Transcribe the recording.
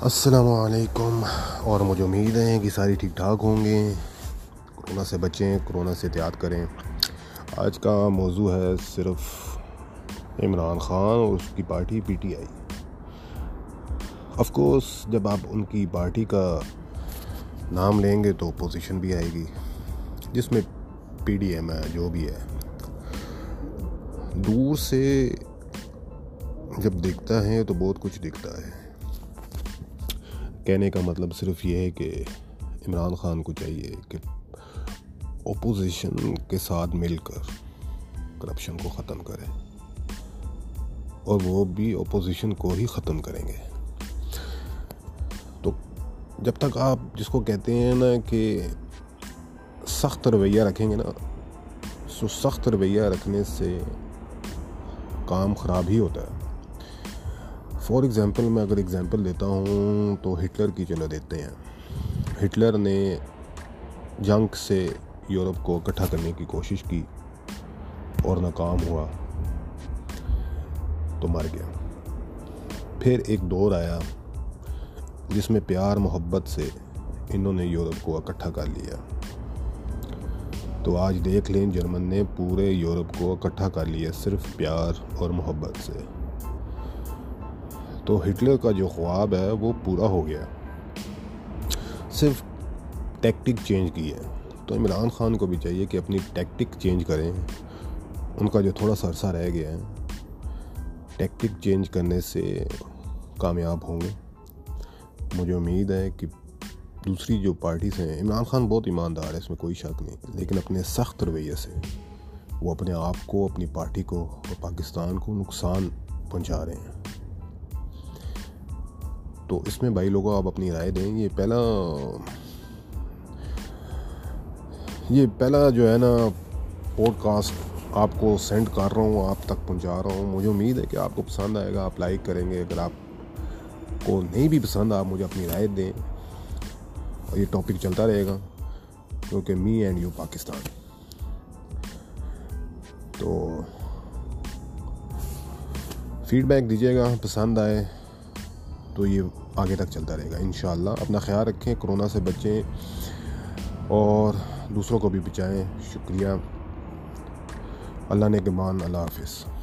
السلام علیکم۔ اور مجھے امید ہے کہ ساری ٹھیک ٹھاک ہوں گے۔ کرونا سے بچیں، کرونا سے احتیاط کریں۔ آج کا موضوع ہے صرف عمران خان اور اس کی party P T I. Of course جب آپ ان کی پارٹی کا نام لیں گے تو اپوزیشن بھی آئے گی، جس میں پی ڈی ایم ہے، جو بھی ہے۔ دور سے جب دیکھتا ہے تو بہت کچھ دکھتا ہے۔ کہنے کا مطلب صرف یہ ہے کہ عمران خان کو چاہیے کہ اپوزیشن کے ساتھ مل کر کرپشن کو ختم کرے اور وہ بھی اپوزیشن کو ہی ختم کریں گے۔ تو جب تک آپ جس کو کہتے ہیں نا کہ سخت رویہ رکھیں گے نا، سو سخت رویہ رکھنے سے کام خراب ہی ہوتا ہے۔ فار ایگزامپل میں اگر ایگزامپل دیتا ہوں تو ہٹلر کی چلو دیتے ہیں۔ ہٹلر نے جنگ سے یورپ کو اکٹھا کرنے کی کوشش کی اور ناکام ہوا تو مر گیا۔ پھر ایک دور آیا جس میں پیار محبت سے انہوں نے یورپ کو اکٹھا کر لیا۔ تو آج دیکھ لیں جرمن نے پورے یورپ کو اکٹھا کر لیا صرف پیار اور محبت سے۔ تو ہٹلر کا جو خواب ہے وہ پورا ہو گیا صرف ٹیکٹک چینج کی ہے۔ تو عمران خان کو بھی چاہیے کہ اپنی ٹیکٹک چینج کریں۔ ان کا جو تھوڑا سا عرصہ رہ گیا ہے ٹیکٹک چینج کرنے سے کامیاب ہوں گے۔ مجھے امید ہے کہ دوسری جو پارٹیز ہیں، عمران خان بہت ایماندار ہے، اس میں کوئی شک نہیں۔ لیکن اپنے سخت رویے سے وہ اپنے آپ کو، اپنی پارٹی کو اور پاکستان کو نقصان پہنچا رہے ہیں۔ تو اس میں بھائی لوگوں آپ اپنی رائے دیں۔ یہ پہلا یہ پہلا جو ہے نا پوڈ کاسٹ آپ کو سینڈ کر رہا ہوں، آپ تک پہنچا رہا ہوں۔ مجھے امید ہے کہ آپ کو پسند آئے گا، آپ لائک کریں گے۔ اگر آپ کو نہیں بھی پسند، آپ مجھے اپنی رائے دیں۔ اور یہ ٹاپک چلتا رہے گا کیونکہ می اینڈ یو پاکستان۔ تو فیڈ بیک دیجیے گا، پسند آئے۔ تو یہ آگے تک چلتا رہے گا، انشاءاللہ۔ اپنا خیال رکھیں، کرونا سے بچیں اور دوسروں کو بھی بچائیں۔ شکریہ۔ اللہ نے کے مان اللہ حافظ۔